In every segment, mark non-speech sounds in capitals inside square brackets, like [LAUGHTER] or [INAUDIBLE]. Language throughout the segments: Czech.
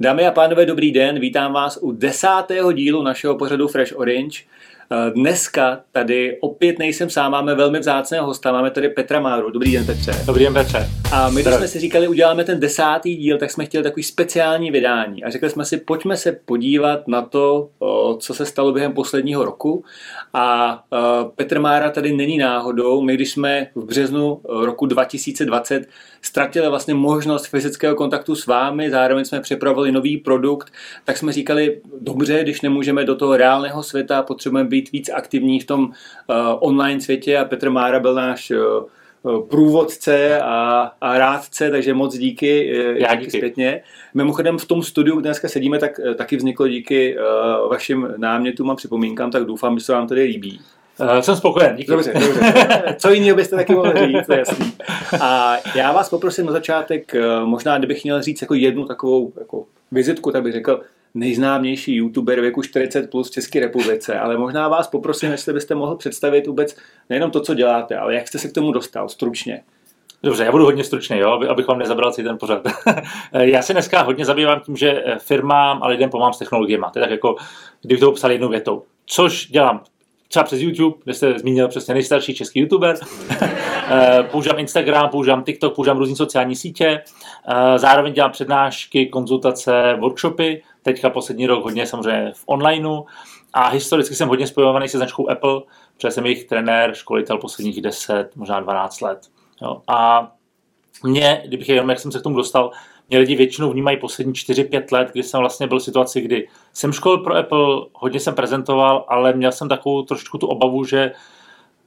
Dámy a pánové, dobrý den, vítám vás u desátého dílu našeho pořadu Fresh Orange. Eh, dneska tady opět nejsem sám, máme velmi vzácného hosta, máme tady Petra Máru. Dobrý den, Petře. Dobrý den, Petře. A my, když jsme si říkali, uděláme ten desátý díl, tak jsme chtěli takový speciální vydání. A řekli jsme si, pojďme se podívat na to, co se stalo během posledního roku. A Petr Mára tady není náhodou. My, když jsme v březnu roku 2020 ztratili vlastně možnost fyzického kontaktu s vámi, zároveň jsme připravili nový produkt, tak jsme říkali, dobře, když nemůžeme do toho reálného světa, potřebujeme být víc aktivní v tom uh, online světě a Petr Mára byl náš uh, průvodce a, a rádce, takže moc díky, Já díky zpětně. Mimochodem v tom studiu, kde dneska sedíme, tak taky vzniklo díky uh, vašim námětům a připomínkám, tak doufám, že se vám tady líbí. Uh, jsem spokojen, díky. Dobře, dobře. Co jiného byste taky mohli říct, to je jasný. A já vás poprosím na začátek, možná kdybych měl říct jako jednu takovou jako vizitku, tak bych řekl, nejznámější youtuber věku 40 plus v České republice, ale možná vás poprosím, jestli byste mohl představit vůbec nejenom to, co děláte, ale jak jste se k tomu dostal, stručně. Dobře, já budu hodně stručný, jo, abych vám nezabral celý ten pořad. [LAUGHS] já se dneska hodně zabývám tím, že firmám a lidem pomáhám s technologiemi. To je tak jako, kdybych to popsal jednou větou. Což dělám třeba přes YouTube, kde jste zmínil přesně nejstarší český youtuber. [LAUGHS] Eh, používám Instagram, používám TikTok, používám různé sociální sítě. Eh, zároveň dělám přednášky, konzultace, workshopy. Teďka poslední rok hodně samozřejmě v onlineu. A historicky jsem hodně spojovaný se značkou Apple, protože jsem jejich trenér, školitel posledních 10, možná 12 let. Jo. A mě, kdybych jenom, jak jsem se k tomu dostal, mě lidi většinou vnímají poslední 4-5 let, kdy jsem vlastně byl v situaci, kdy jsem škol pro Apple, hodně jsem prezentoval, ale měl jsem takovou trošku tu obavu, že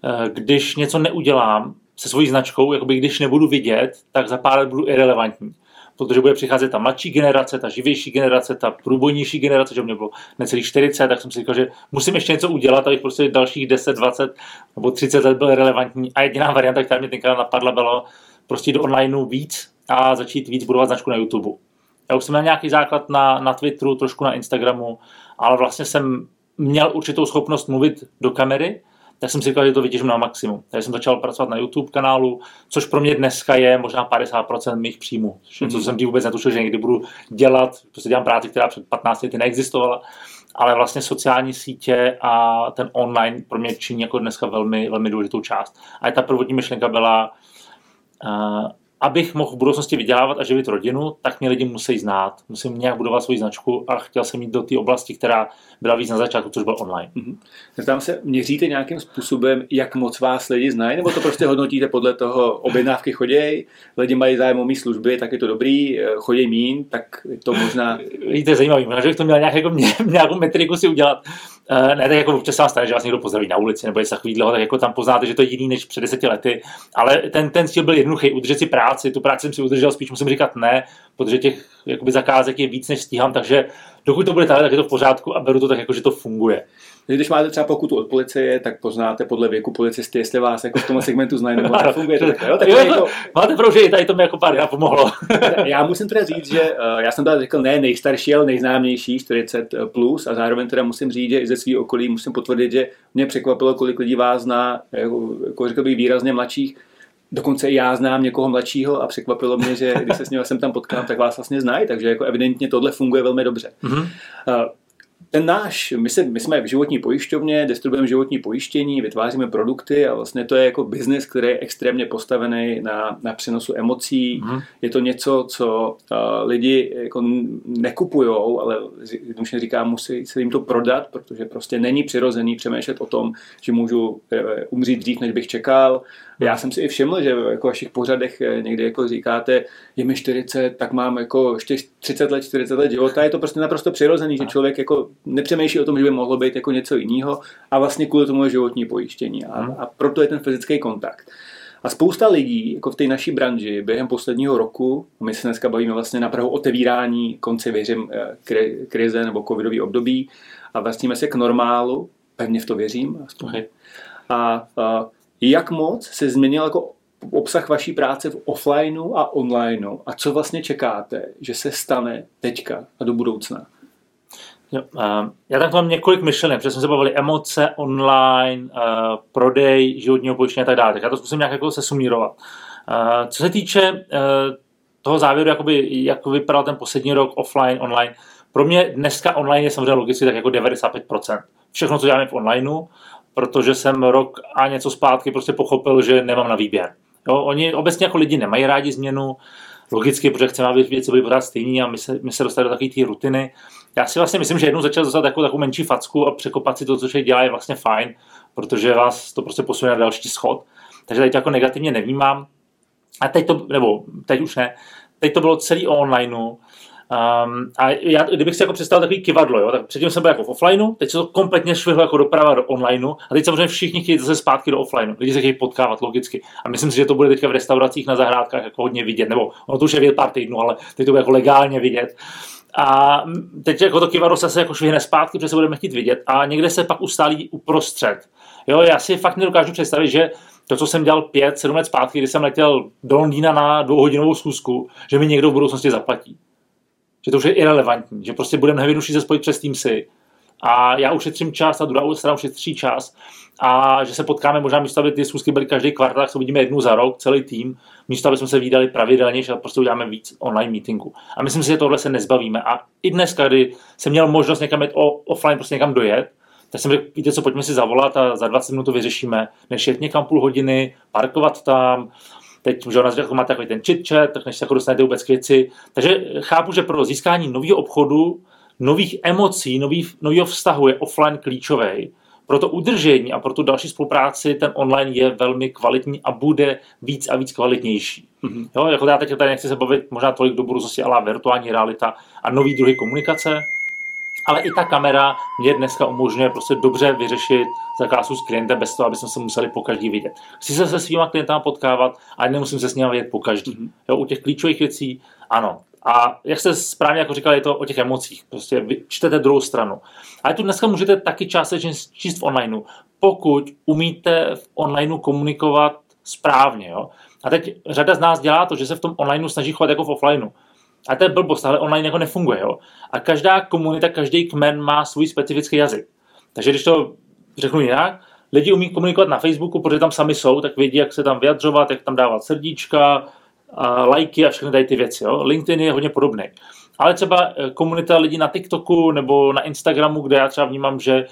eh, když něco neudělám se svojí značkou, jakoby když nebudu vidět, tak za pár let budu irrelevantní. Protože bude přicházet ta mladší generace, ta živější generace, ta průbojnější generace, že mě bylo necelých 40, tak jsem si říkal, že musím ještě něco udělat, abych prostě dalších 10, 20 nebo 30 let byl relevantní. A jediná varianta, která mě tenkrát napadla, bylo prostě do onlineu víc, a začít víc budovat značku na YouTube. Já už jsem měl nějaký základ na, na Twitteru, trošku na Instagramu, ale vlastně jsem měl určitou schopnost mluvit do kamery, tak jsem si říkal, že to vytěžím na maximum. Takže jsem začal pracovat na YouTube kanálu, což pro mě dneska je možná 50% mých příjmů. Mm-hmm. Co jsem tím vůbec netušil, že někdy budu dělat, prostě dělám práci, která před 15 lety neexistovala, ale vlastně sociální sítě a ten online pro mě činí jako dneska velmi, velmi důležitou část. A ta prvotní myšlenka byla, uh, abych mohl v budoucnosti vydělávat a živit rodinu, tak mě lidi musí znát. Musím nějak budovat svoji značku a chtěl jsem jít do té oblasti, která byla víc na začátku, což byl online. Mm-hmm. Tam se měříte nějakým způsobem, jak moc vás lidi znají, nebo to prostě hodnotíte podle toho, objednávky choděj, lidi mají zájem o mý služby, tak je to dobrý, eh, choděj mín, tak to možná... Víte, zajímavý, možná, že bych to měl nějak, jako mě, [LAUGHS] nějakou metriku si udělat. Uh, ne, tak jako občas vám stane, že vás někdo pozdraví na ulici nebo něco takového, tak jako tam poznáte, že to je jiný než před deseti lety. Ale ten, ten cíl byl jednoduchý, udržet si práci. Tu práci jsem si udržel, spíš musím říkat ne, protože těch jakoby, zakázek je víc, než stíhám, takže dokud to bude tak, tak je to v pořádku a beru to tak, jako, že to funguje. Když máte třeba pokutu od policie, tak poznáte podle věku policisty, jestli vás jako v tom segmentu znají nebo funguje to tak, jo? Tak jo, jako... Máte pravdu, že i tady to mi jako pár já pomohlo. [LAUGHS] já musím teda říct, že uh, já jsem teda řekl ne nejstarší, ale nejznámější, 40 plus a zároveň teda musím říct, že i ze svého okolí musím potvrdit, že mě překvapilo, kolik lidí vás zná, jako, jako řekl bych výrazně mladších, Dokonce i já znám někoho mladšího a překvapilo mě, že když se s ním jsem tam potkal, tak vás vlastně znají, takže jako evidentně tohle funguje velmi dobře. Mm-hmm. Ten náš, my, se, my jsme v životní pojišťovně, distribuujeme životní pojištění, vytváříme produkty a vlastně to je jako biznis, který je extrémně postavený na, na přenosu emocí. Mm. Je to něco, co uh, lidi jako nekupujou, ale jednoduše říkám, musí se jim to prodat, protože prostě není přirozený přemýšlet o tom, že můžu uh, umřít dřív, než bych čekal, já jsem si i všiml, že jako v vašich pořadech eh, někdy jako říkáte, je mi 40, tak mám jako 30 let, 40 let života. Je to prostě naprosto přirozený, že člověk jako nepřemýšlí o tom, že by mohlo být jako něco jiného a vlastně kvůli tomu je životní pojištění. A, hmm. a proto je ten fyzický kontakt. A spousta lidí, jako v té naší branži, během posledního roku, my se dneska bavíme vlastně na prahu otevírání konce, věřím, eh, krize nebo covidový období a vlastníme se k normálu, pevně v to věřím. Okay. A, a jak moc se změnil jako obsah vaší práce v offlineu a onlineu a co vlastně čekáte, že se stane teďka a do budoucna? Jo, já tam mám několik myšlenek, protože jsme se bavili emoce, online, uh, prodej, životního pojištění a tak dále. Tak já to zkusím nějak jako se sumírovat. Uh, co se týče uh, toho závěru, jakoby, jak vypadal ten poslední rok offline, online, pro mě dneska online je samozřejmě logicky tak jako 95%. Všechno, co děláme v onlineu, protože jsem rok a něco zpátky prostě pochopil, že nemám na výběr. Jo, oni obecně jako lidi nemají rádi změnu, logicky, protože chceme, aby věci byly pořád stejné a my se, my se dostali do takové té rutiny. Já si vlastně myslím, že jednou začal dostat takovou, takovou menší facku a překopat si to, co člověk dělá, je vlastně fajn, protože vás to prostě posune na další schod. Takže tady jako negativně nevnímám. A teď to, nebo teď už ne, teď to bylo celý o onlineu, Um, a já, kdybych si jako představil takový kivadlo, jo, tak předtím jsem byl jako v offlineu, teď se to kompletně švihlo jako doprava do onlineu a teď samozřejmě všichni chtějí zase zpátky do offlineu. Lidi se chtějí potkávat logicky. A myslím si, že to bude teďka v restauracích na zahrádkách jako hodně vidět, nebo ono to už je vidět pár týdnů, ale teď to bude jako legálně vidět. A teď jako to kivadlo se jako švihne zpátky, protože se budeme chtít vidět a někde se pak ustálí uprostřed. Jo, já si fakt nedokážu představit, že to, co jsem dělal pět, sedm let zpátky, kdy jsem letěl do Londýna na dvouhodinovou schůzku, že mi někdo v budoucnosti zaplatí že to už je irrelevantní, že prostě budeme nejjednodušší se spojit přes Teamsy a já ušetřím čas a druhá strana ušetří čas a že se potkáme možná místo, aby ty schůzky byly každý kvart, tak se uvidíme jednu za rok, celý tým, místo, aby jsme se vydali pravidelně, že prostě uděláme víc online meetingu. A myslím si, že tohle se nezbavíme. A i dnes, kdy jsem měl možnost někam jít offline, prostě někam dojet, tak jsem řekl, víte co, pojďme si zavolat a za 20 minut to vyřešíme, než jet někam půl hodiny, parkovat tam, teď že na začátku máte takový ten chit-chat, tak než se jako dostanete vůbec k věci. Takže chápu, že pro získání nového obchodu, nových emocí, nových, nového vztahu je offline klíčový. Pro to udržení a pro tu další spolupráci ten online je velmi kvalitní a bude víc a víc kvalitnější. Mm-hmm. Jo, jako já teď tady nechci se bavit možná tolik do budoucnosti, ale virtuální realita a nový druhy komunikace, ale i ta kamera mě dneska umožňuje prostě dobře vyřešit zakázku s klientem bez toho, aby jsme se museli po každý vidět. Chci se se svýma klientama potkávat, ale nemusím se s nimi vidět po každý. Mm-hmm. Jo, u těch klíčových věcí ano. A jak jste správně jako říkal, je to o těch emocích. Prostě vy čtete druhou stranu. Ale tu dneska můžete taky částečně číst v onlineu, pokud umíte v onlineu komunikovat správně. Jo? A teď řada z nás dělá to, že se v tom onlineu snaží chovat jako v offlineu. A to je blbost, ale online jako nefunguje. Jo? A každá komunita, každý kmen má svůj specifický jazyk. Takže když to řeknu jinak, lidi umí komunikovat na Facebooku, protože tam sami jsou, tak vědí, jak se tam vyjadřovat, jak tam dávat srdíčka, a lajky a všechny tady ty věci. Jo? LinkedIn je hodně podobný. Ale třeba eh, komunita lidí na TikToku nebo na Instagramu, kde já třeba vnímám, že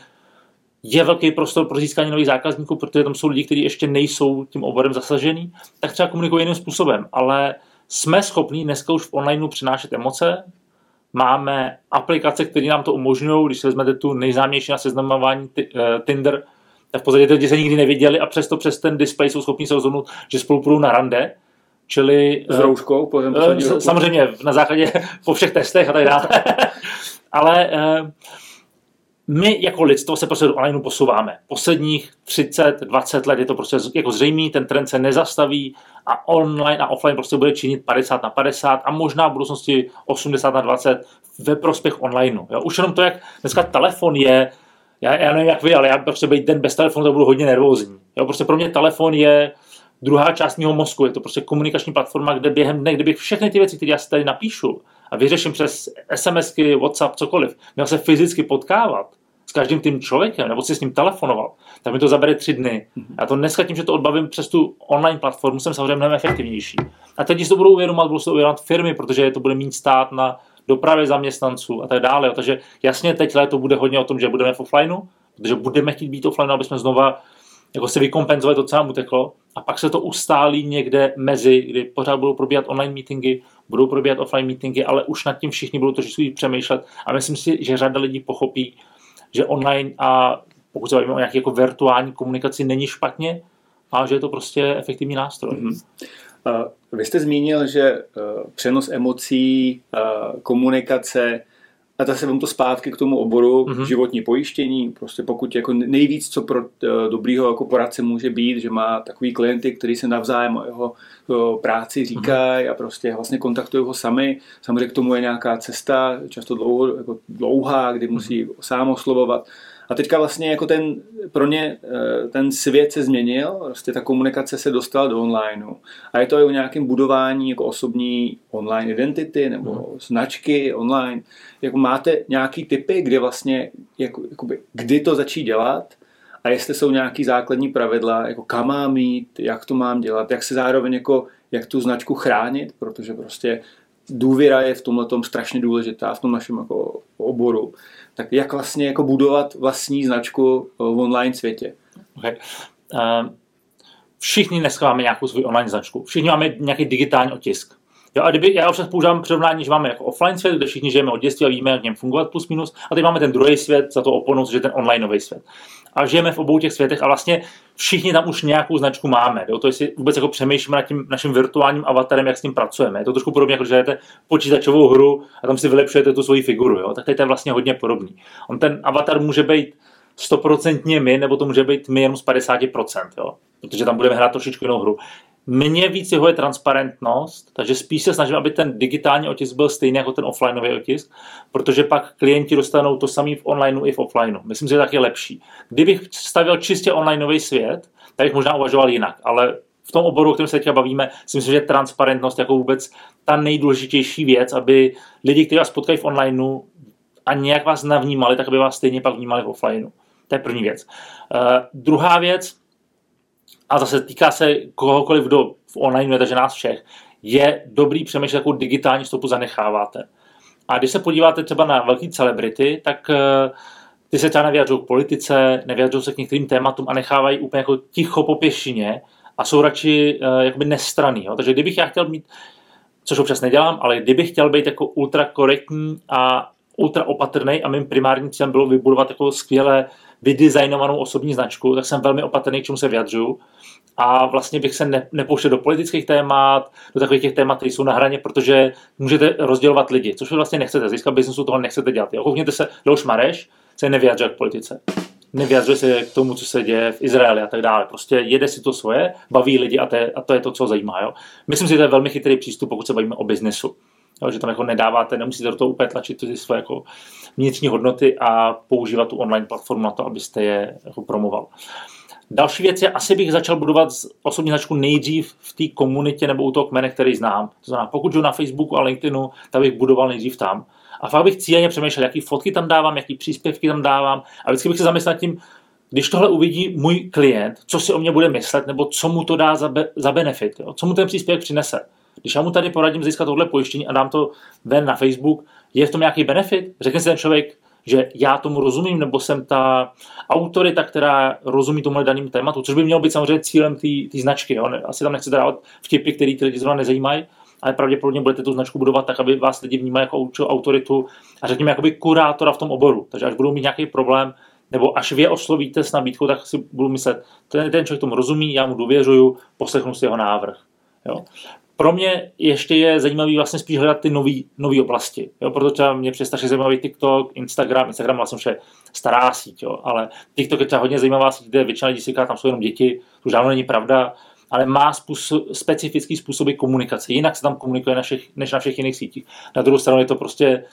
je velký prostor pro získání nových zákazníků, protože tam jsou lidi, kteří ještě nejsou tím oborem zasažený, tak třeba komunikují jiným způsobem. Ale jsme schopni dneska už v onlineu přinášet emoce, máme aplikace, které nám to umožňují, když se vezmete tu nejznámější na seznamování eh, Tinder, tak v podstatě ty lidi se nikdy neviděli a přesto přes ten display jsou schopni se rozhodnout, že spolu půjdou na rande, čili... S rouškou? Po uh, samozřejmě na základě [LAUGHS] po všech testech a tak dále. [LAUGHS] Ale uh, my jako lidstvo se prostě do onlineu posouváme. Posledních 30, 20 let je to prostě jako zřejmý, ten trend se nezastaví a online a offline prostě bude činit 50 na 50 a možná v budoucnosti 80 na 20 ve prospěch onlineu. Jo? Už jenom to, jak dneska telefon je, já, já nevím jak vy, ale já prostě být den bez telefonu, to budu hodně nervózní. Jo? Prostě pro mě telefon je druhá část mého mozku, je to prostě komunikační platforma, kde během dne, kdybych všechny ty věci, které já si tady napíšu a vyřeším přes SMSky, WhatsApp, cokoliv, měl se fyzicky potkávat, s každým tím člověkem, nebo si s ním telefonoval, tak mi to zabere tři dny. Mhm. Já to dneska tím, že to odbavím přes tu online platformu, jsem samozřejmě mnohem efektivnější. A teď, když to budou uvědomovat, budou to uvědomovat firmy, protože to bude mít stát na dopravě zaměstnanců a tak dále. Takže jasně, teď to bude hodně o tom, že budeme v offlineu, protože budeme chtít být offline, aby jsme znova jako si vykompenzovali to, co nám uteklo. A pak se to ustálí někde mezi, kdy pořád budou probíhat online meetingy, budou probíhat offline meetingy, ale už nad tím všichni budou trošku přemýšlet. A myslím si, že řada lidí pochopí, že online a pokud se bavíme o nějaké jako virtuální komunikaci, není špatně a že je to prostě efektivní nástroj. Mm-hmm. Vy jste zmínil, že e, přenos emocí, e, komunikace, a zase vám to zpátky k tomu oboru mm-hmm. životní pojištění, prostě pokud jako nejvíc, co pro e, dobrýho jako poradce může být, že má takový klienty, který se navzájem o jeho práci říkají mm-hmm. a prostě vlastně kontaktují ho sami. Samozřejmě k tomu je nějaká cesta, často dlouho, jako dlouhá, kdy musí mm-hmm. sám oslovovat. A teďka vlastně jako ten, pro ně eh, ten svět se změnil, prostě ta komunikace se dostala do onlineu. A je to i o nějakém budování jako osobní online identity nebo mm. značky online. Jako máte nějaký typy, kdy vlastně, jako, jakoby, kdy to začít dělat a jestli jsou nějaký základní pravidla, jako kam mám jít, jak to mám dělat, jak se zároveň jako, jak tu značku chránit, protože prostě důvěra je v tomhle strašně důležitá v tom našem jako oboru. Tak jak vlastně jako budovat vlastní značku v online světě? Okay. Uh, všichni dneska máme nějakou svou online značku. Všichni máme nějaký digitální otisk. Jo, a kdyby, já občas používám přirovnání, že máme jako offline svět, kde všichni žijeme od dětství a víme, jak v něm fungovat plus minus, a teď máme ten druhý svět za to oponou, což je ten online nový svět. A žijeme v obou těch světech a vlastně všichni tam už nějakou značku máme. Jo? To jestli vůbec jako přemýšlíme nad tím naším virtuálním avatarem, jak s tím pracujeme. Je to trošku podobně, jako že hrajete počítačovou hru a tam si vylepšujete tu svoji figuru. Jo? Tak to je vlastně hodně podobný. On ten avatar může být stoprocentně my, nebo to může být my jenom z 50%, jo? protože tam budeme hrát trošičku jinou hru. Mně víc jeho je transparentnost, takže spíš se snažím, aby ten digitální otisk byl stejný jako ten offlineový otisk, protože pak klienti dostanou to samý v onlineu i v offlineu. Myslím, že je taky lepší. Kdybych stavil čistě onlineový svět, tak bych možná uvažoval jinak, ale v tom oboru, o kterém se teďka bavíme, si myslím, že transparentnost jako vůbec ta nejdůležitější věc, aby lidi, kteří vás potkají v onlineu a nějak vás navnímali, tak aby vás stejně pak vnímali v offlineu. To je první věc. Uh, druhá věc, a zase týká se kohokoliv, kdo v online takže nás všech, je dobrý přemýšlet, jakou digitální stopu zanecháváte. A když se podíváte třeba na velké celebrity, tak eh, ty se třeba nevyjadřují k politice, nevyjadřují se k některým tématům a nechávají úplně jako ticho po pěšině a jsou radši uh, jakoby nestraný. Jo. Takže kdybych já chtěl mít, což občas nedělám, ale kdybych chtěl být jako ultra korektní a ultra opatrný a mým primárním cílem bylo vybudovat jako skvěle vydesignovanou osobní značku, tak jsem velmi opatrný, k čemu se vyjadřuju. A vlastně bych se ne, nepouštěl do politických témat, do takových těch témat, které jsou na hraně, protože můžete rozdělovat lidi, což vy vlastně nechcete. Získat biznesu toho nechcete dělat. Jo? Koukněte se, Leoš Mareš se nevyjadřuje k politice. Nevyjadřuje se k tomu, co se děje v Izraeli a tak dále. Prostě jede si to svoje, baví lidi a to je, a to, je to, co zajímá. Jo? Myslím si, že to je velmi chytrý přístup, pokud se bavíme o biznesu. Jo, že tam jako nedáváte, nemusíte do toho úplně tlačit ty své jako vnitřní hodnoty a používat tu online platformu na to, abyste je jako promoval. Další věc je, asi bych začal budovat osobní značku nejdřív v té komunitě nebo u toho kmene, který znám. To znamená, pokud jdu na Facebooku a LinkedInu, tak bych budoval nejdřív tam. A fakt bych cíleně přemýšlel, jaký fotky tam dávám, jaký příspěvky tam dávám. A vždycky bych se zamyslel tím, když tohle uvidí můj klient, co si o mě bude myslet, nebo co mu to dá za, be, za benefit, jo? co mu ten příspěvek přinese. Když já mu tady poradím získat tohle pojištění a dám to ven na Facebook, je v tom nějaký benefit? Řekne si ten člověk, že já tomu rozumím, nebo jsem ta autorita, která rozumí tomu danému tématu, což by mělo být samozřejmě cílem té značky. Jo? Asi tam nechcete dávat vtipy, které ty lidi zrovna nezajímají, ale pravděpodobně budete tu značku budovat tak, aby vás lidi vnímali jako autoritu a řekněme jakoby kurátora v tom oboru. Takže až budou mít nějaký problém, nebo až vy oslovíte s nabídkou, tak si budu myslet, ten, ten člověk tomu rozumí, já mu důvěřuju, poslechnu si jeho návrh. Jo pro mě ještě je zajímavý vlastně spíš hledat ty nové oblasti. Jo? Proto třeba mě přestačí zajímavý TikTok, Instagram, Instagram vlastně už je stará síť, jo? ale TikTok je třeba hodně zajímavá síť, kde většina lidí si říká, tam jsou jenom děti, to už dávno není pravda, ale má způsob, specifický způsoby komunikace. Jinak se tam komunikuje na všech, než na všech jiných sítích. Na druhou stranu je to prostě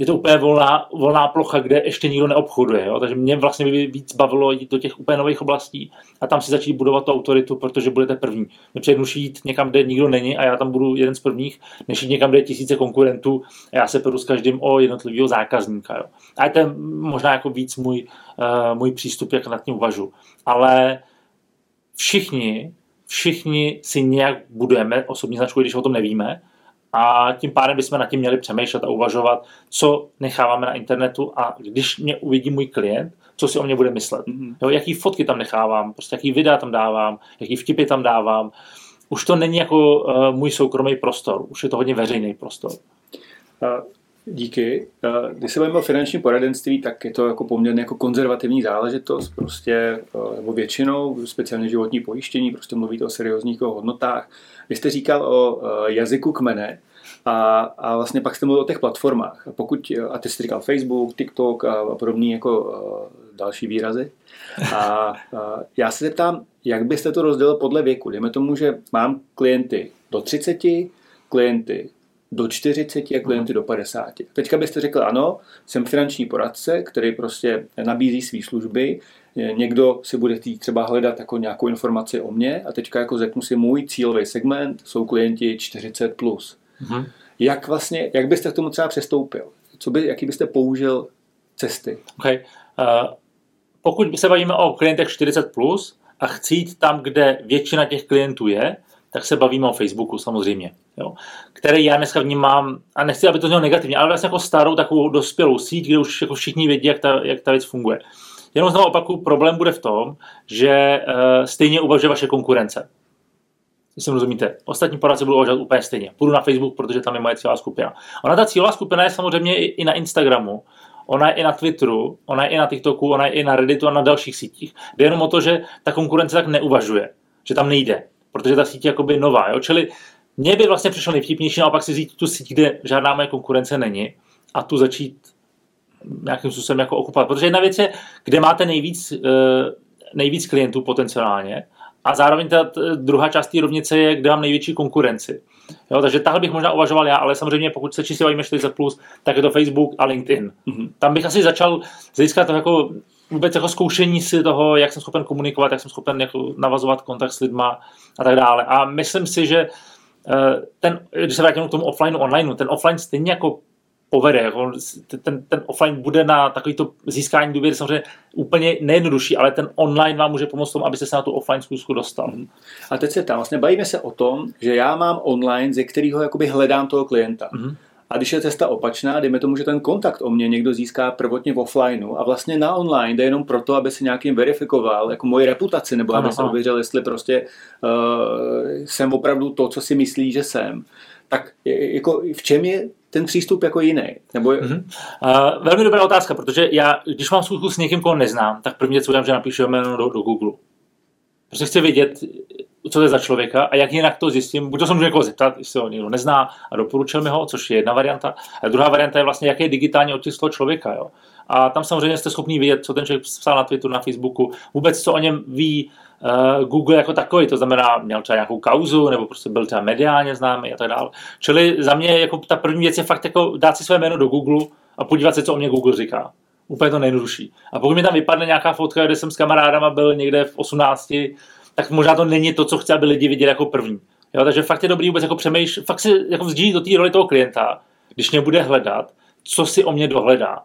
je to úplně volná, volná plocha, kde ještě nikdo neobchoduje. Jo? Takže mě vlastně by víc bavilo jít do těch úplně nových oblastí a tam si začít budovat tu autoritu, protože budete první. Mě přednuší jít někam, kde nikdo není a já tam budu jeden z prvních, než jít někam, kde je tisíce konkurentů a já se peru s každým o jednotlivého zákazníka. Jo? A je to možná jako víc můj, uh, můj přístup, jak nad tím uvažu. Ale všichni, všichni si nějak budujeme osobní značku, když o tom nevíme, a tím pádem bychom nad tím měli přemýšlet a uvažovat, co necháváme na internetu a když mě uvidí můj klient, co si o mě bude myslet. Mm-hmm. Jo, jaký fotky tam nechávám, prostě jaký videa tam dávám, jaký vtipy tam dávám. Už to není jako uh, můj soukromý prostor, už je to hodně veřejný prostor. Díky. Když se bavíme o finančním poradenství, tak je to jako poměrně jako konzervativní záležitost, prostě, nebo většinou, speciálně životní pojištění, prostě mluvíte o seriózních hodnotách. Vy jste říkal o jazyku kmene, a, a vlastně pak jste mluvil o těch platformách. A, pokud, a ty jste říkal Facebook, TikTok a, podobný jako další výrazy. A, a já se zeptám, jak byste to rozdělil podle věku? Dejme tomu, že mám klienty do 30, klienty do 40 a klienty do 50. Teďka byste řekl, ano, jsem finanční poradce, který prostě nabízí své služby, někdo si bude chtít třeba hledat jako nějakou informaci o mě a teďka jako řeknu si, můj cílový segment jsou klienti 40+. Plus. Mm-hmm. Jak vlastně, jak byste k tomu třeba přestoupil? Co by, jaký byste použil cesty? Okay. Uh, pokud se bavíme o klientech 40+, plus a chci jít tam, kde většina těch klientů je, tak se bavíme o Facebooku samozřejmě, jo, který já dneska vnímám, a nechci, aby to znělo negativně, ale vlastně jako starou takovou dospělou síť, kde už jako všichni vědí, jak ta, jak ta věc funguje. Jenom znovu opaku, problém bude v tom, že uh, stejně uvažuje vaše konkurence. Jestli rozumíte. Ostatní poradce budou uvažovat úplně stejně. Půjdu na Facebook, protože tam je moje cílová skupina. Ona ta cílová skupina je samozřejmě i, i na Instagramu, ona je i na Twitteru, ona je i na TikToku, ona je i na Redditu a na dalších sítích. Jde jenom o to, že ta konkurence tak neuvažuje, že tam nejde protože ta síť je jakoby nová. Jo? Čili mně by vlastně přišlo nejvtipnější naopak si vzít tu síť, kde žádná moje konkurence není a tu začít nějakým způsobem jako okupovat. Protože jedna věc je, kde máte nejvíc, eh, nejvíc klientů potenciálně a zároveň ta druhá část té rovnice je, kde mám největší konkurenci. Jo, takže tahle bych možná uvažoval já, ale samozřejmě pokud se čistě bavíme 40+, plus, tak je to Facebook a LinkedIn. Mm-hmm. Tam bych asi začal získat jako vůbec jako zkoušení si toho, jak jsem schopen komunikovat, jak jsem schopen jako navazovat kontakt s lidma a tak dále. A myslím si, že eh, ten, když se vrátím k tomu offline, online, ten offline stejně jako povede. Jako ten, ten offline bude na takovýto získání důvěry samozřejmě úplně nejjednodušší, ale ten online vám může pomoct tomu, abyste se na tu offline zkusku dostal. Mm. A teď se tam vlastně bavíme se o tom, že já mám online, ze kterého jakoby hledám toho klienta. Mm. A když je cesta opačná, dejme tomu, že ten kontakt o mě někdo získá prvotně v offlineu a vlastně na online jde jenom proto, aby si nějakým verifikoval jako moji reputaci, nebo aby se ověřil, jestli prostě uh, jsem opravdu to, co si myslí, že jsem. Tak jako v čem je ten přístup jako jiný? Nebo... Mm-hmm. Uh, velmi dobrá otázka, protože já, když mám schůzku s někým, koho neznám, tak první co udělám, že napíšu jméno do, do Google. Prostě chci vidět, co to je za člověka a jak jinak to zjistím. Buď to se můžu někoho zeptat, jestli ho někdo nezná a doporučil mi ho, což je jedna varianta. A druhá varianta je vlastně, jaký je digitální otisk toho člověka. Jo. A tam samozřejmě jste schopni vidět, co ten člověk psal na Twitteru, na Facebooku, vůbec co o něm ví uh, Google jako takový, to znamená, měl třeba nějakou kauzu, nebo prostě byl třeba mediálně známý a tak dále. Čili za mě jako ta první věc je fakt jako dát si své jméno do Google a podívat se, co o mě Google říká. Úplně to nejjednodušší. A pokud mi tam vypadne nějaká fotka, kde jsem s kamarádama byl někde v 18, tak možná to není to, co chce, aby lidi viděli jako první. Jo, takže fakt je dobrý vůbec jako přemýšlet, fakt si jako vzdílit do té roli toho klienta, když mě bude hledat, co si o mě dohledá.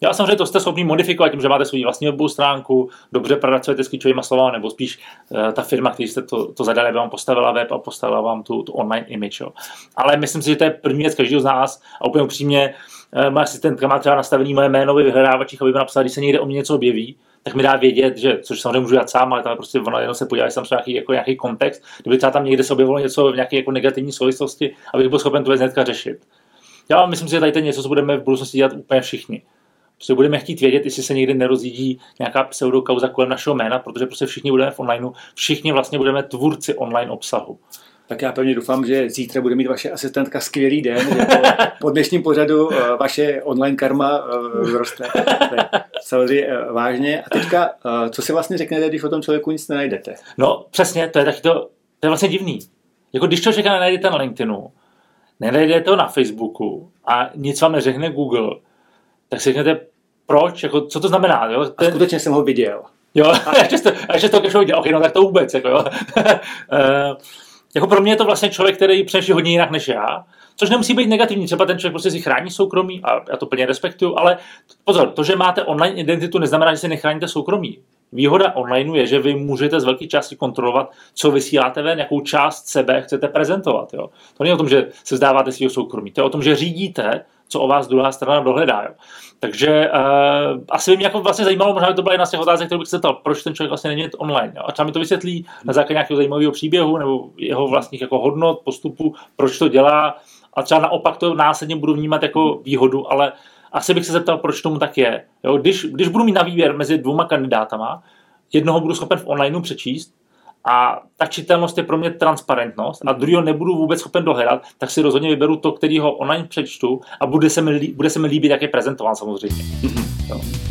Já samozřejmě to jste schopni modifikovat tím, že máte svou vlastní webovou stránku, dobře pracujete s klíčovými slovy, nebo spíš uh, ta firma, který jste to, to zadali, aby vám postavila web a postavila vám tu, tu online image. Jo. Ale myslím si, že to je první věc každého z nás a úplně upřímně, uh, má asistentka má třeba nastavený moje jméno ve vyhledávačích, aby mi napsala, když se někde o mě něco objeví, tak mi dá vědět, že, což samozřejmě můžu dělat sám, ale tam prostě ona jenom se podívá, jestli tam nějaký, jako nějaký kontext, kdyby třeba tam někde se objevilo něco v nějaké jako negativní souvislosti, abych byl schopen věc hnedka řešit. Já myslím si, že tady to něco, co budeme v budoucnosti dělat úplně všichni. Prostě budeme chtít vědět, jestli se někdy nerozjídí nějaká pseudokauza kolem našeho jména, protože prostě všichni budeme v onlineu, všichni vlastně budeme tvůrci online obsahu tak já pevně doufám, že zítra bude mít vaše asistentka skvělý den, že po, po dnešním pořadu eh, vaše online karma eh, vzroste. Samozřejmě eh, vážně. A teďka, co si vlastně řeknete, když o tom člověku nic nenajdete? No přesně, to je taky to, to je vlastně divný. Jako když to člověka nenajdete na LinkedInu, nenajdete to na Facebooku a nic vám neřekne Google, tak si řeknete, proč, jako, co to znamená? Jo? Ten... A skutečně jsem ho viděl. Jo, [LAUGHS] a ještě to, ještě to viděl, ok, no tak to vůbec, jako jo. [LAUGHS] Jako pro mě je to vlastně člověk, který přemýšlí hodně jinak než já, což nemusí být negativní. Třeba ten člověk prostě si chrání soukromí a já to plně respektuju, ale pozor, to, že máte online identitu, neznamená, že si nechráníte soukromí. Výhoda online je, že vy můžete z velké části kontrolovat, co vysíláte ven, jakou část sebe chcete prezentovat. Jo. To není o tom, že se vzdáváte svého soukromí, to je o tom, že řídíte, co o vás druhá strana dohledá. Jo. Takže uh, asi by mě jako vlastně zajímalo, možná by to byla jedna z těch otázek, kterou bych se ptal, proč ten člověk vlastně není online. Jo? A třeba mi to vysvětlí na základě nějakého zajímavého příběhu nebo jeho vlastních jako hodnot, postupů, proč to dělá. A třeba naopak to následně budu vnímat jako výhodu, ale asi bych se zeptal, proč tomu tak je. Jo? Když, když budu mít na výběr mezi dvouma kandidátama, jednoho budu schopen v onlineu přečíst a ta čitelnost je pro mě transparentnost a druhého nebudu vůbec schopen dohledat, tak si rozhodně vyberu to, který ho online přečtu a bude se mi, bude se mi líbit, jak je prezentován samozřejmě. Mm-hmm.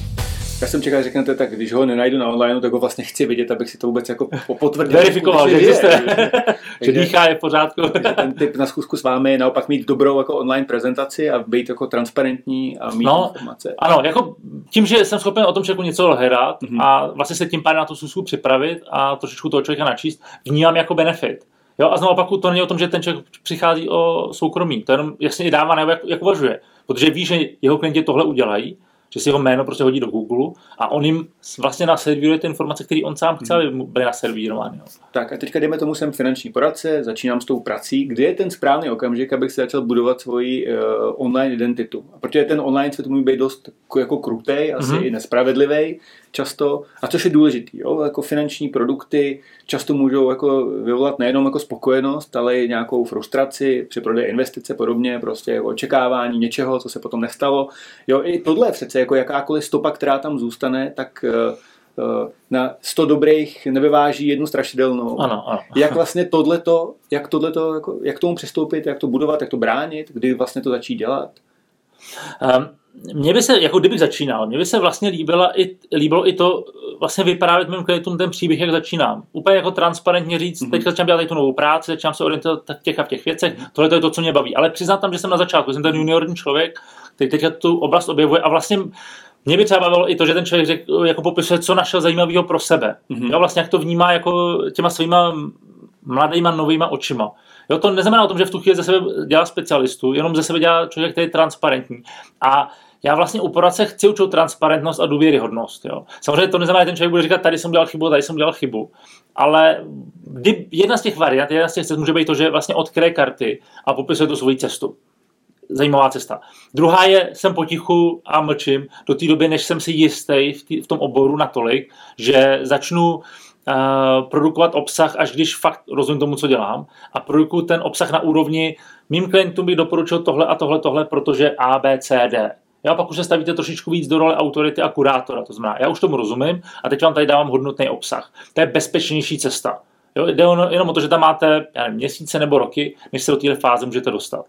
Já jsem čekal, že řeknete, tak když ho nenajdu na online, tak ho vlastně chci vidět, abych si to vůbec jako potvrdil. Verifikoval, že existuje. [LAUGHS] že dýchá je v pořádku. [LAUGHS] ten typ na zkusku s vámi je naopak mít dobrou jako online prezentaci a být jako transparentní a mít no, informace. Ano, jako tím, že jsem schopen o tom člověku něco hrát mm-hmm. a vlastně se tím pádem na tu zkusku připravit a trošičku toho člověka načíst, vnímám jako benefit. Jo, a znovu opaku, to není o tom, že ten člověk přichází o soukromí, to jenom jasně i dává, nebo jak, jak uvažuje. Protože ví, že jeho klienti tohle udělají že si jeho jméno prostě hodí do Google a on jim vlastně naservíruje ty informace, které on sám chce, aby byly naservírovány. Jo. Tak a teďka jdeme tomu, jsem finanční poradce, začínám s tou prací. Kdy je ten správný okamžik, abych si začal budovat svoji uh, online identitu? A protože ten online svět může být dost jako krutej, asi mm-hmm. i nespravedlivý často, a což je důležitý, jo? jako finanční produkty často můžou jako vyvolat nejenom jako spokojenost, ale i nějakou frustraci při prodeji investice podobně, prostě jako očekávání něčeho, co se potom nestalo. Jo, i tohle je přece jako jakákoliv stopa, která tam zůstane, tak uh, na 100 dobrých nevyváží jednu strašidelnou. Ano, ano. Jak vlastně tohleto, jak tohleto, jako, jak tomu přistoupit, jak to budovat, jak to bránit, kdy vlastně to začít dělat? Um, mně by se, jako kdybych začínal, mně by se vlastně líbilo i, líbilo i to vlastně vyprávět mým klientům ten příběh, jak začínám. Úplně jako transparentně říct, mm-hmm. teď začínám dělat tu novou práci, začínám se orientovat v těch a v těch věcech, tohle to je to, co mě baví. Ale přiznám tam, že jsem na začátku, jsem ten juniorní člověk, který teď tu oblast objevuje a vlastně mě by třeba bavilo i to, že ten člověk řek, jako popisuje, co našel zajímavého pro sebe. Mm-hmm. Jo, vlastně jak to vnímá jako těma svýma mladýma novýma očima. Jo, to neznamená o tom, že v tu chvíli ze sebe dělá specialistu, jenom ze sebe dělá člověk, který je transparentní. A já vlastně u poradce chci učit transparentnost a důvěryhodnost. Jo. Samozřejmě to neznamená, že ten člověk bude říkat, tady jsem dělal chybu, tady jsem dělal chybu. Ale kdy, jedna z těch variant, jedna z těch cest může být to, že vlastně odkryje karty a popisuje tu svoji cestu. Zajímavá cesta. Druhá je, jsem potichu a mlčím do té doby, než jsem si jistý v, tý, v tom oboru natolik, že začnu Uh, produkovat obsah, až když fakt rozumím tomu, co dělám a produkuju ten obsah na úrovni mým klientům bych doporučil tohle a tohle, tohle, protože A, B, C, D. Já pak už se stavíte trošičku víc do role autority a kurátora, to znamená, já už tomu rozumím a teď vám tady dávám hodnotný obsah. To je bezpečnější cesta. Jo, jde jenom o to, že tam máte já nevím, měsíce nebo roky, než se do téhle fáze můžete dostat.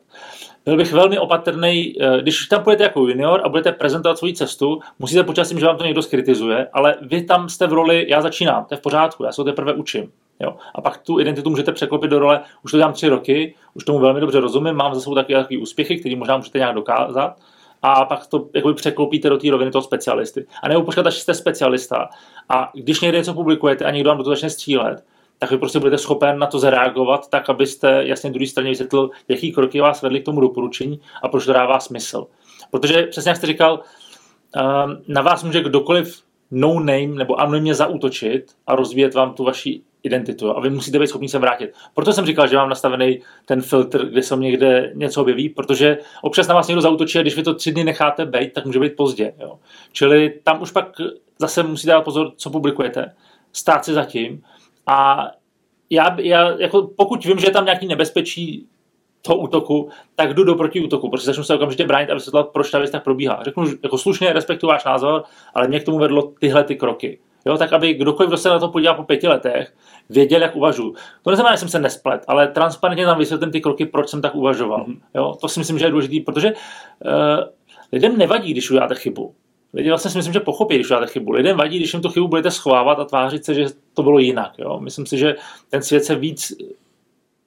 Byl bych velmi opatrný, eh, když tam půjdete jako junior a budete prezentovat svou cestu, musíte počítat s tím, že vám to někdo skritizuje, ale vy tam jste v roli, já začínám, to je v pořádku, já se to teprve učím. Jo? A pak tu identitu můžete překlopit do role, už to dělám tři roky, už tomu velmi dobře rozumím, mám za sebou takové úspěchy, které možná můžete nějak dokázat a pak to jakoby překlopíte do té roviny toho specialisty. A nebo počkat, až jste specialista. A když někde něco publikujete a někdo vám do toho začne střílet, tak vy prostě budete schopen na to zareagovat tak, abyste jasně druhé straně vysvětlil, jaký kroky vás vedly k tomu doporučení a proč to dává smysl. Protože přesně jak jste říkal, ehm, na vás může kdokoliv no name nebo anonymně zaútočit a rozvíjet vám tu vaši identitu a vy musíte být schopni se vrátit. Proto jsem říkal, že mám nastavený ten filtr, kde se někde něco objeví, protože občas na vás někdo zautočí a když vy to tři dny necháte být, tak může být pozdě. Jo. Čili tam už pak zase musíte dát pozor, co publikujete, stát si zatím a já, já jako pokud vím, že je tam nějaký nebezpečí toho útoku, tak jdu do protiútoku, protože začnu se okamžitě bránit a vysvětlovat, proč ta věc tak probíhá. Řeknu jako slušně, respektuju váš názor, ale mě k tomu vedlo tyhle ty kroky. Jo, tak aby kdokoliv, kdo se na to podívá po pěti letech, věděl, jak uvažuji. To neznamená, že jsem se nesplet, ale transparentně tam vysvětlím ty kroky, proč jsem tak uvažoval. Mm-hmm. Jo, to si myslím, že je důležité, protože uh, lidem nevadí, když uděláte chybu. Lidi vlastně si myslím, že pochopí, když uděláte chybu. Lidem vadí, když jim tu chybu budete schovávat a tvářit se, že to bylo jinak. Jo? Myslím si, že ten svět se víc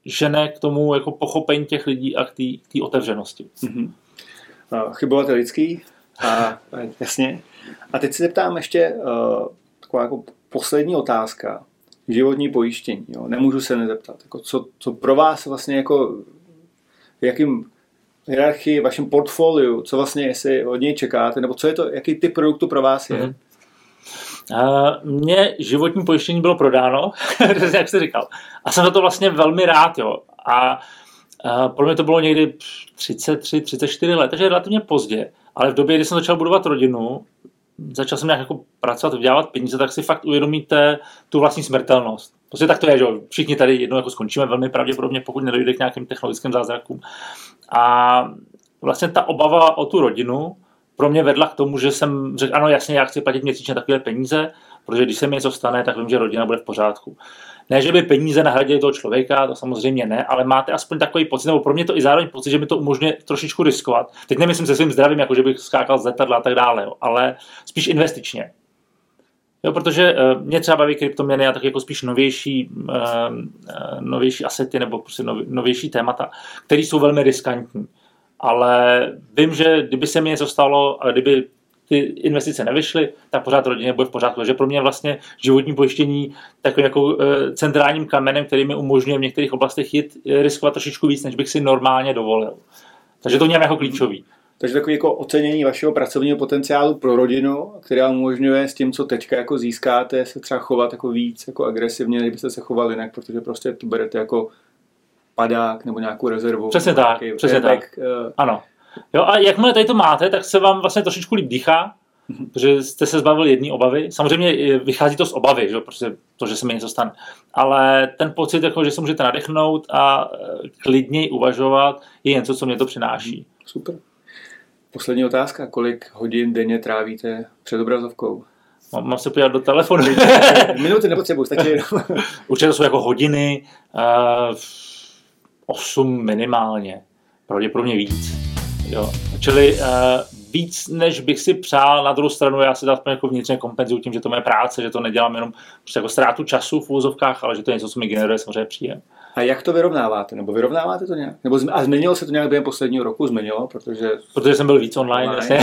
žene k tomu jako pochopení těch lidí a k té otevřenosti. Mm-hmm. chybovat je lidský. A, jasně. A teď se zeptám ještě uh, taková jako poslední otázka. Životní pojištění. Jo? Nemůžu se nezeptat. Jako co, co pro vás vlastně jako jakým hierarchii, vašem portfoliu, co vlastně jestli od něj čekáte, nebo co je to, jaký typ produktu pro vás je? Mm-hmm. Mně životní pojištění bylo prodáno, [LAUGHS] jak jste říkal. A jsem za to vlastně velmi rád, jo. A pro mě to bylo někdy 33, 34 let, takže relativně pozdě. Ale v době, kdy jsem začal budovat rodinu, začal jsem nějak jako pracovat, vydělávat peníze, tak si fakt uvědomíte tu vlastní smrtelnost. Prostě tak to je, že všichni tady jednou jako skončíme velmi pravděpodobně, pokud nedojde k nějakým technologickým zázrakům. A vlastně ta obava o tu rodinu pro mě vedla k tomu, že jsem řekl, ano, jasně, já chci platit měsíčně takové peníze, protože když se mi něco stane, tak vím, že rodina bude v pořádku. Ne, že by peníze nahradily toho člověka, to samozřejmě ne, ale máte aspoň takový pocit, nebo pro mě to i zároveň pocit, že mi to umožňuje trošičku riskovat. Teď nemyslím se svým zdravím, jako že bych skákal z letadla a tak dále, jo, ale spíš investičně. Jo, protože uh, mě třeba baví kryptoměny a tak jako spíš novější, uh, novější asety nebo prostě novější témata, které jsou velmi riskantní. Ale vím, že kdyby se mi něco stalo kdyby ty investice nevyšly, tak pořád rodině bude v pořádku. Takže pro mě vlastně životní pojištění takovým jako centrálním kamenem, který mi umožňuje v některých oblastech jít riskovat trošičku víc, než bych si normálně dovolil. Takže to něm jako klíčový. Takže takový jako ocenění vašeho pracovního potenciálu pro rodinu, který vám umožňuje s tím, co teďka jako získáte, se třeba chovat jako víc jako agresivně, než byste se chovali jinak, protože prostě to berete jako padák nebo nějakou rezervu. Přesně tak, přesně tak. Uh... Ano. Jo, a jakmile tady to máte, tak se vám vlastně trošičku líp dýchá, mm-hmm. protože jste se zbavili jedné obavy. Samozřejmě vychází to z obavy, že? protože to, že se mi něco stane. Ale ten pocit, jako, že se můžete nadechnout a eh, klidněji uvažovat, je něco, co mě to přináší. Super. Poslední otázka. Kolik hodin denně trávíte před obrazovkou? Mám, mám se podívat do telefonu. Minuty [LAUGHS] nepotřebuji, stačí jenom. [LAUGHS] Určitě to jsou jako hodiny, uh, 8 minimálně, pravděpodobně víc. Jo. Čili uh, víc, než bych si přál, na druhou stranu já si aspoň jako vnitřně kompenzuju tím, že to je práce, že to nedělám jenom prostě jako ztrátu času v úzovkách, ale že to je něco, co mi generuje samozřejmě příjem. A jak to vyrovnáváte? Nebo vyrovnáváte to nějak? Nebo a změnilo se to nějak během posledního roku? Změnilo, protože... Protože jsem byl víc online, online.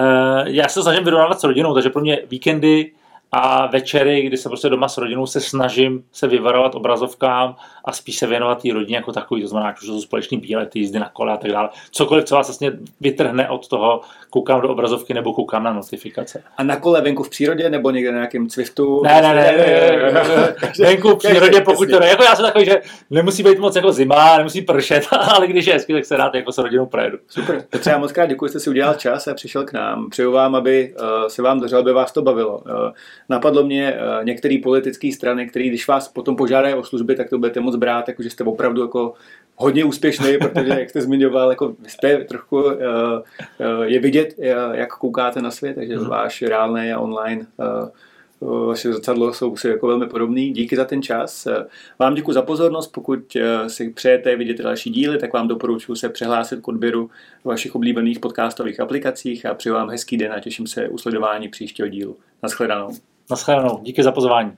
uh, [LAUGHS] já se snažím vyrovnávat s rodinou, takže pro mě víkendy a večery, kdy se prostě doma s rodinou se snažím se vyvarovat obrazovkám a spíš se věnovat té rodině jako takový, to znamená, že jsou společný bílety, jízdy na kole a tak dále. Cokoliv, co vás vlastně vytrhne od toho, koukám do obrazovky nebo koukám na notifikace. A na kole venku v přírodě nebo někde na nějakém Zwiftu? Ne, ne, ne, ne, [LAUGHS] venku v přírodě, [LAUGHS] pokud to ne. Jako já jsem takový, že nemusí být moc jako zima, nemusí pršet, [LAUGHS] ale když je hezky, tak se rád jako s rodinou projedu. Super. Petře, já moc krát děkuji, že jste si udělal čas a přišel k nám. Přeju vám, aby uh, se vám dařilo, aby vás to bavilo. Uh, napadlo mě uh, některé politické strany, které když vás potom požádají o služby, tak to budete moc brát, jako že jste opravdu jako hodně úspěšný, protože, jak jste zmiňoval, jako jste trochu, uh, uh, je vidět, uh, jak koukáte na svět, takže mm-hmm. váš reálný a online vaše zrcadlo jsou si jako velmi podobný. Díky za ten čas. Vám děkuji za pozornost. Pokud si přejete vidět další díly, tak vám doporučuji se přihlásit k odběru vašich oblíbených podcastových aplikacích a přeju vám hezký den a těším se u sledování příštího dílu. Naschledanou. Naschledanou. Díky za pozvání.